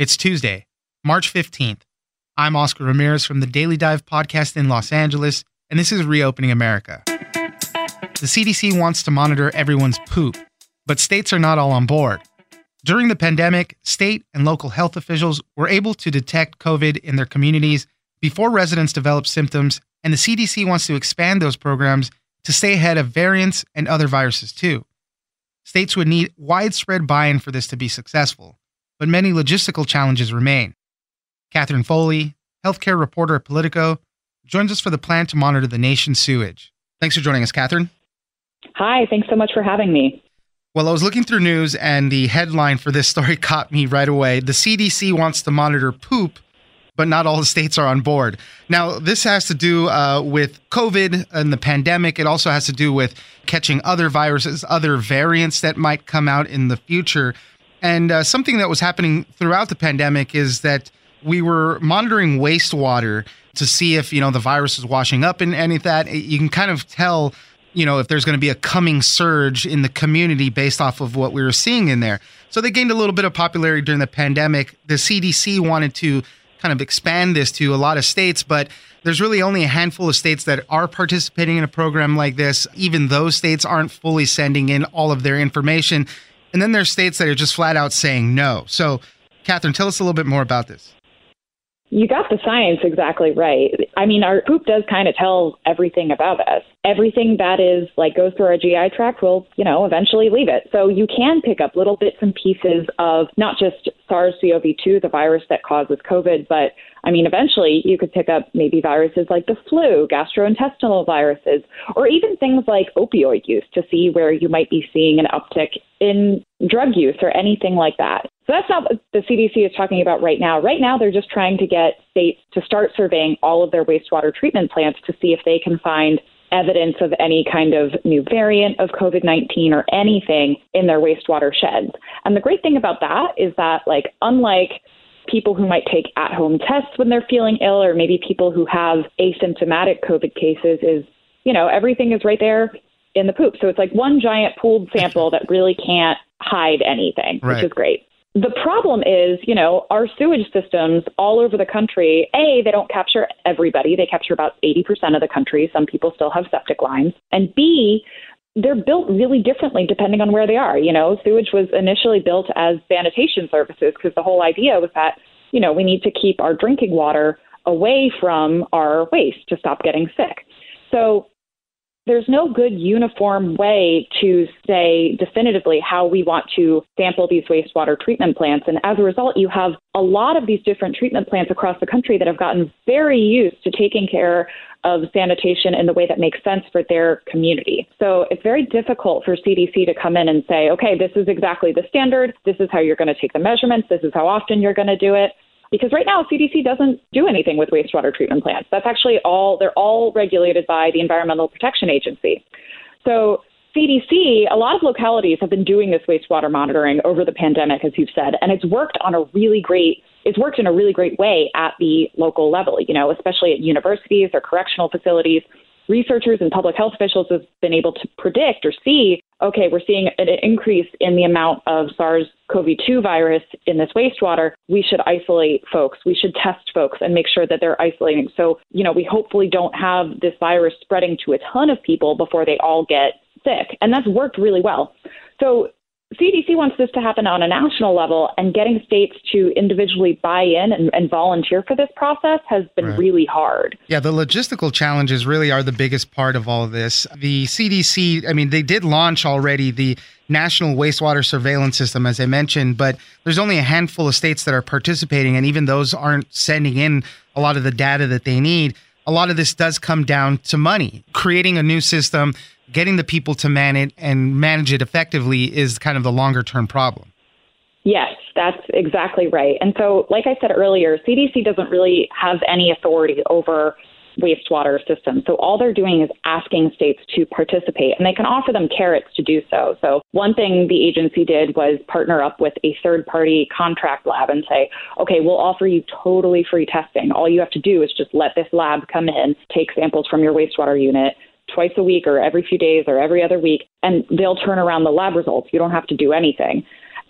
It's Tuesday, March 15th. I'm Oscar Ramirez from the Daily Dive podcast in Los Angeles, and this is Reopening America. The CDC wants to monitor everyone's poop, but states are not all on board. During the pandemic, state and local health officials were able to detect COVID in their communities before residents developed symptoms, and the CDC wants to expand those programs to stay ahead of variants and other viruses too. States would need widespread buy in for this to be successful, but many logistical challenges remain. Katherine Foley, healthcare reporter at Politico, joins us for the plan to monitor the nation's sewage. Thanks for joining us, Katherine. Hi, thanks so much for having me. Well, I was looking through news and the headline for this story caught me right away. The CDC wants to monitor poop, but not all the states are on board. Now, this has to do uh, with COVID and the pandemic. It also has to do with catching other viruses, other variants that might come out in the future. And uh, something that was happening throughout the pandemic is that we were monitoring wastewater to see if you know the virus is washing up in any of that. You can kind of tell you know, if there's going to be a coming surge in the community based off of what we were seeing in there. So they gained a little bit of popularity during the pandemic. The CDC wanted to kind of expand this to a lot of states, but there's really only a handful of states that are participating in a program like this. Even those states aren't fully sending in all of their information. And then there's states that are just flat out saying no. So, Katherine, tell us a little bit more about this. You got the science exactly right. I mean, our poop does kind of tell everything about us. Everything that is like goes through our GI tract will, you know, eventually leave it. So you can pick up little bits and pieces of not just SARS-CoV-2, the virus that causes COVID, but I mean, eventually you could pick up maybe viruses like the flu, gastrointestinal viruses, or even things like opioid use to see where you might be seeing an uptick in drug use or anything like that. So that's not what the CDC is talking about right now. Right now, they're just trying to get states to start surveying all of their wastewater treatment plants to see if they can find evidence of any kind of new variant of COVID 19 or anything in their wastewater sheds. And the great thing about that is that, like, unlike people who might take at home tests when they're feeling ill, or maybe people who have asymptomatic COVID cases, is, you know, everything is right there in the poop. So it's like one giant pooled sample that really can't hide anything, right. which is great. The problem is, you know, our sewage systems all over the country, A, they don't capture everybody. They capture about 80% of the country. Some people still have septic lines. And B, they're built really differently depending on where they are. You know, sewage was initially built as sanitation services because the whole idea was that, you know, we need to keep our drinking water away from our waste to stop getting sick. So there's no good uniform way to say definitively how we want to sample these wastewater treatment plants. And as a result, you have a lot of these different treatment plants across the country that have gotten very used to taking care of sanitation in the way that makes sense for their community. So it's very difficult for CDC to come in and say, okay, this is exactly the standard. This is how you're going to take the measurements. This is how often you're going to do it. Because right now, CDC doesn't do anything with wastewater treatment plants. That's actually all, they're all regulated by the Environmental Protection Agency. So CDC, a lot of localities have been doing this wastewater monitoring over the pandemic, as you've said, and it's worked on a really great it's worked in a really great way at the local level, you know, especially at universities or correctional facilities. Researchers and public health officials have been able to predict or see, okay, we're seeing an increase in the amount of SARS CoV 2 virus in this wastewater. We should isolate folks. We should test folks and make sure that they're isolating. So, you know, we hopefully don't have this virus spreading to a ton of people before they all get sick. And that's worked really well. So CDC wants this to happen on a national level, and getting states to individually buy in and, and volunteer for this process has been right. really hard. Yeah, the logistical challenges really are the biggest part of all of this. The CDC, I mean, they did launch already the National Wastewater Surveillance System, as I mentioned, but there's only a handful of states that are participating, and even those aren't sending in a lot of the data that they need. A lot of this does come down to money. Creating a new system getting the people to man it and manage it effectively is kind of the longer term problem. Yes, That's exactly right. And so, like I said earlier, CDC doesn't really have any authority over wastewater systems. So all they're doing is asking states to participate, and they can offer them carrots to do so. So one thing the agency did was partner up with a third party contract lab and say, okay, we'll offer you totally free testing. All you have to do is just let this lab come in, take samples from your wastewater unit twice a week or every few days or every other week, and they'll turn around the lab results. You don't have to do anything.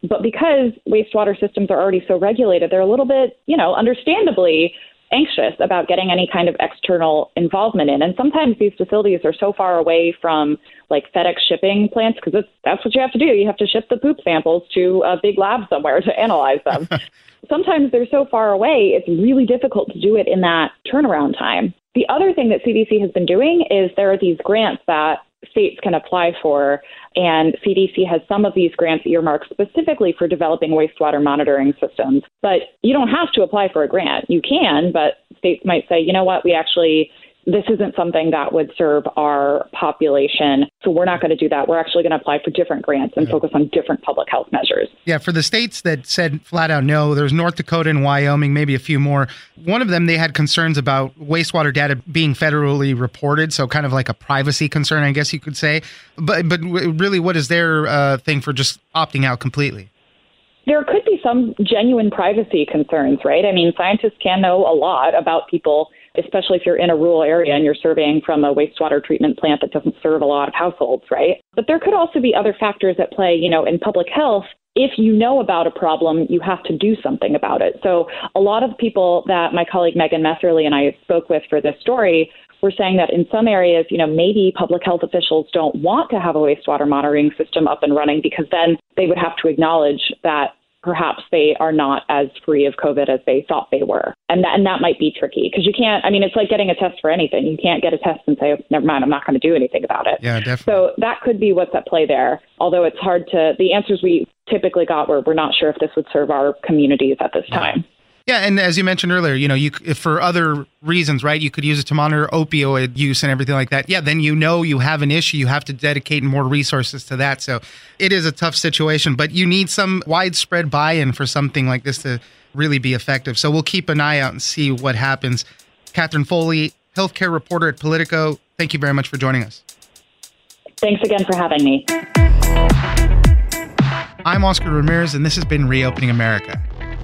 But because wastewater systems are already so regulated, they're a little bit, you know, understandably anxious about getting any kind of external involvement in. And sometimes these facilities are so far away from like FedEx shipping plants because that's what you have to do. You have to ship the poop samples to a big lab somewhere to analyze them. sometimes they're so far away, it's really difficult to do it in that turnaround time. The other thing that CDC has been doing is there are these grants that states can apply for. And CDC has some of these grants earmarked specifically for developing wastewater monitoring systems. But you don't have to apply for a grant. You can, but states might say, you know what, we actually this isn't something that would serve our population. So we're not going to do that. We're actually going to apply for different grants and yeah. focus on different public health measures. Yeah, for the states that said flat out no, there's North Dakota and Wyoming, maybe a few more. One of them, they had concerns about wastewater data being federally reported, so kind of like a privacy concern, I guess you could say. But but really, what is their uh, thing for just opting out completely? There could be some genuine privacy concerns, right? I mean, scientists can know a lot about people especially if you're in a rural area and you're surveying from a wastewater treatment plant that doesn't serve a lot of households, right? But there could also be other factors at play, you know, in public health. If you know about a problem, you have to do something about it. So, a lot of people that my colleague Megan Messerly and I spoke with for this story were saying that in some areas, you know, maybe public health officials don't want to have a wastewater monitoring system up and running because then they would have to acknowledge that perhaps they are not as free of COVID as they thought they were. And that, and that might be tricky because you can't, I mean, it's like getting a test for anything. You can't get a test and say, oh, never mind, I'm not going to do anything about it. Yeah, definitely. So that could be what's at play there. Although it's hard to, the answers we typically got were, we're not sure if this would serve our communities at this time. Yeah, and as you mentioned earlier, you know, you for other reasons, right? You could use it to monitor opioid use and everything like that. Yeah, then you know you have an issue. You have to dedicate more resources to that. So it is a tough situation, but you need some widespread buy-in for something like this to really be effective. So we'll keep an eye out and see what happens. Katherine Foley, healthcare reporter at Politico. Thank you very much for joining us. Thanks again for having me. I'm Oscar Ramirez, and this has been Reopening America.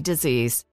disease.